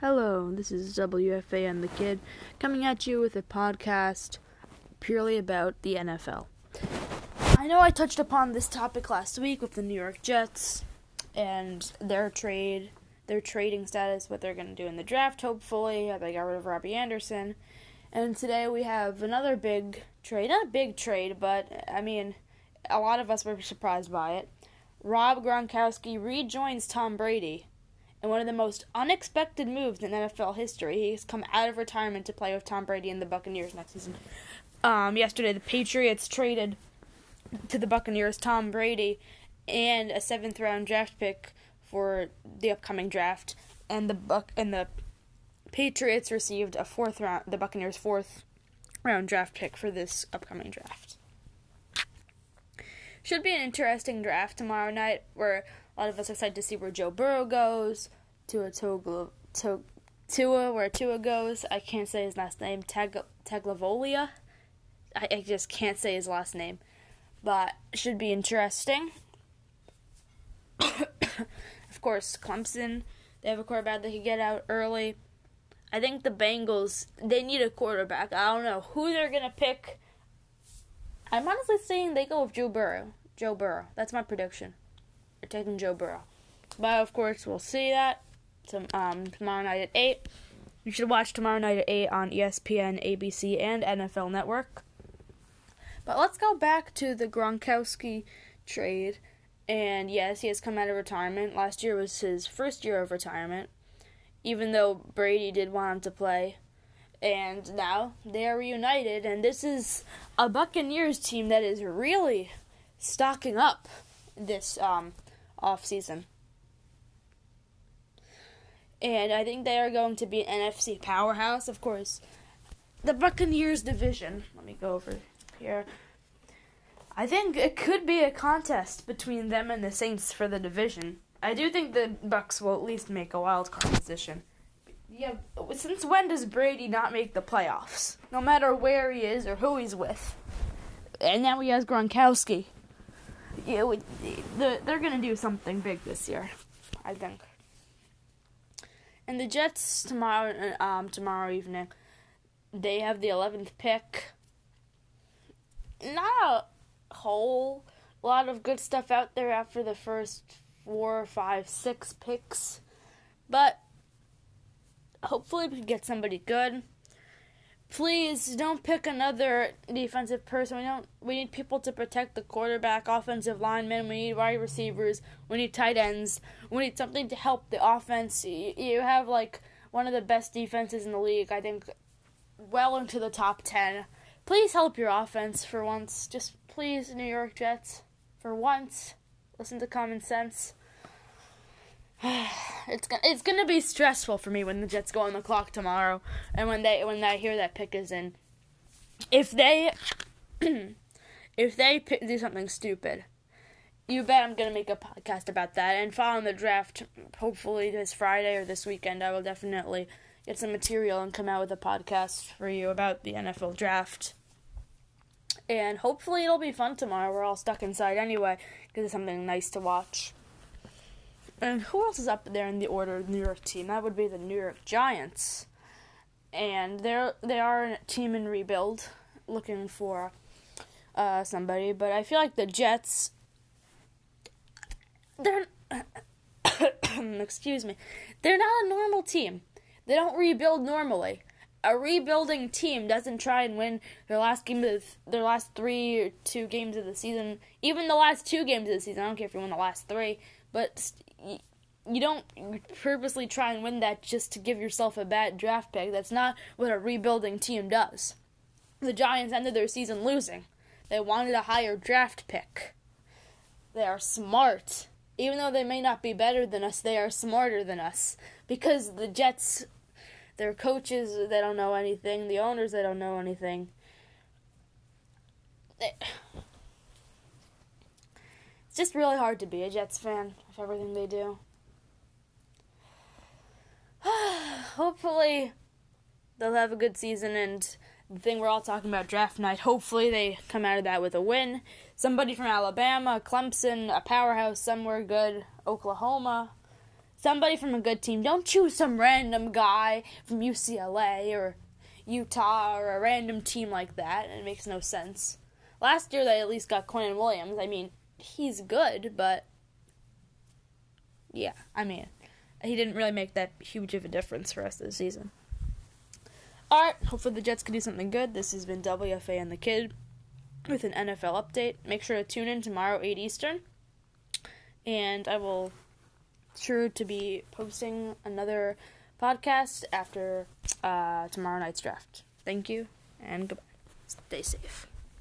Hello, this is WFA and the Kid coming at you with a podcast purely about the NFL. I know I touched upon this topic last week with the New York Jets and their trade, their trading status, what they're going to do in the draft, hopefully, how they got rid of Robby Anderson. And today we have another big trade. Not a big trade, but I mean, a lot of us were surprised by it. Rob Gronkowski rejoins Tom Brady in one of the most unexpected moves in NFL history. He's come out of retirement to play with Tom Brady and the Buccaneers next season. Um, yesterday, the Patriots traded to the Buccaneers Tom Brady and a seventh round draft pick for the upcoming draft, and the Buck and the Patriots received a fourth round, the Buccaneers' fourth round draft pick for this upcoming draft. Should be an interesting draft tomorrow night, where a lot of us are excited to see where Joe Burrow goes, Tua Togla, to, Tua, where Tua goes. I can't say his last name, Tag, Taglavolia. I, I just can't say his last name, but should be interesting. of course, Clemson, they have a quarterback that can get out early. I think the Bengals, they need a quarterback. I don't know who they're going to pick. I'm honestly saying they go with Joe Burrow. Joe Burrow. That's my prediction taking Joe Burrow. But of course, we'll see that some, um, tomorrow night at 8. You should watch tomorrow night at 8 on ESPN, ABC, and NFL Network. But let's go back to the Gronkowski trade. And yes, he has come out of retirement. Last year was his first year of retirement, even though Brady did want him to play. And now they are reunited, and this is a Buccaneers team that is really stocking up this um, off season. And I think they are going to be an NFC powerhouse, of course. The Buccaneers division. Let me go over here. I think it could be a contest between them and the Saints for the division. I do think the Bucks will at least make a wild card position. Yeah, since when does Brady not make the playoffs? No matter where he is or who he's with. And now he has Gronkowski yeah, the, they're gonna do something big this year, I think. And the Jets tomorrow, um, tomorrow evening, they have the eleventh pick. Not a whole lot of good stuff out there after the first four, five, six picks, but hopefully we can get somebody good please don't pick another defensive person. We don't. We need people to protect the quarterback, offensive linemen. We need wide receivers. We need tight ends. We need something to help the offense. You have like one of the best defenses in the league. I think well into the top ten. Please help your offense for once. Just please, New York Jets, for once. Listen to common sense. it's gonna it's gonna be stressful for me when the Jets go on the clock tomorrow, and when they when I hear that pick is in. If they if they pick, do something stupid, you bet I'm gonna make a podcast about that. And following the draft, hopefully this Friday or this weekend, I will definitely get some material and come out with a podcast for you about the NFL draft. And hopefully it'll be fun tomorrow. We're all stuck inside anyway because it's something nice to watch. And who else is up there in the order of New York team? That would be the New York Giants. And they're they are a team in rebuild, looking for uh, somebody. But I feel like the Jets, they're excuse me, they're not a normal team. They don't rebuild normally. A rebuilding team doesn't try and win their last game of their last three or two games of the season, even the last two games of the season. I don't care if you win the last three, but you don't purposely try and win that just to give yourself a bad draft pick. That's not what a rebuilding team does. The Giants ended their season losing. They wanted a higher draft pick. They are smart. Even though they may not be better than us, they are smarter than us. Because the Jets, their coaches, they don't know anything. The owners, they don't know anything. It's just really hard to be a Jets fan of everything they do. Hopefully they'll have a good season and the thing we're all talking about draft night hopefully they come out of that with a win somebody from alabama clemson a powerhouse somewhere good oklahoma somebody from a good team. Don't choose some random guy from UCLA or Utah or a random team like that. It makes no sense. Last year, they at least got Quinnen Williams. I mean, he's good, but yeah, I mean, he didn't really make that huge of a difference for us this season. Alright, hopefully the Jets can do something good. This has been WFA and the Kid with an NFL update. Make sure to tune in tomorrow, 8 Eastern. And I will sure to be posting another podcast after uh, tomorrow night's draft. Thank you and goodbye. Stay safe.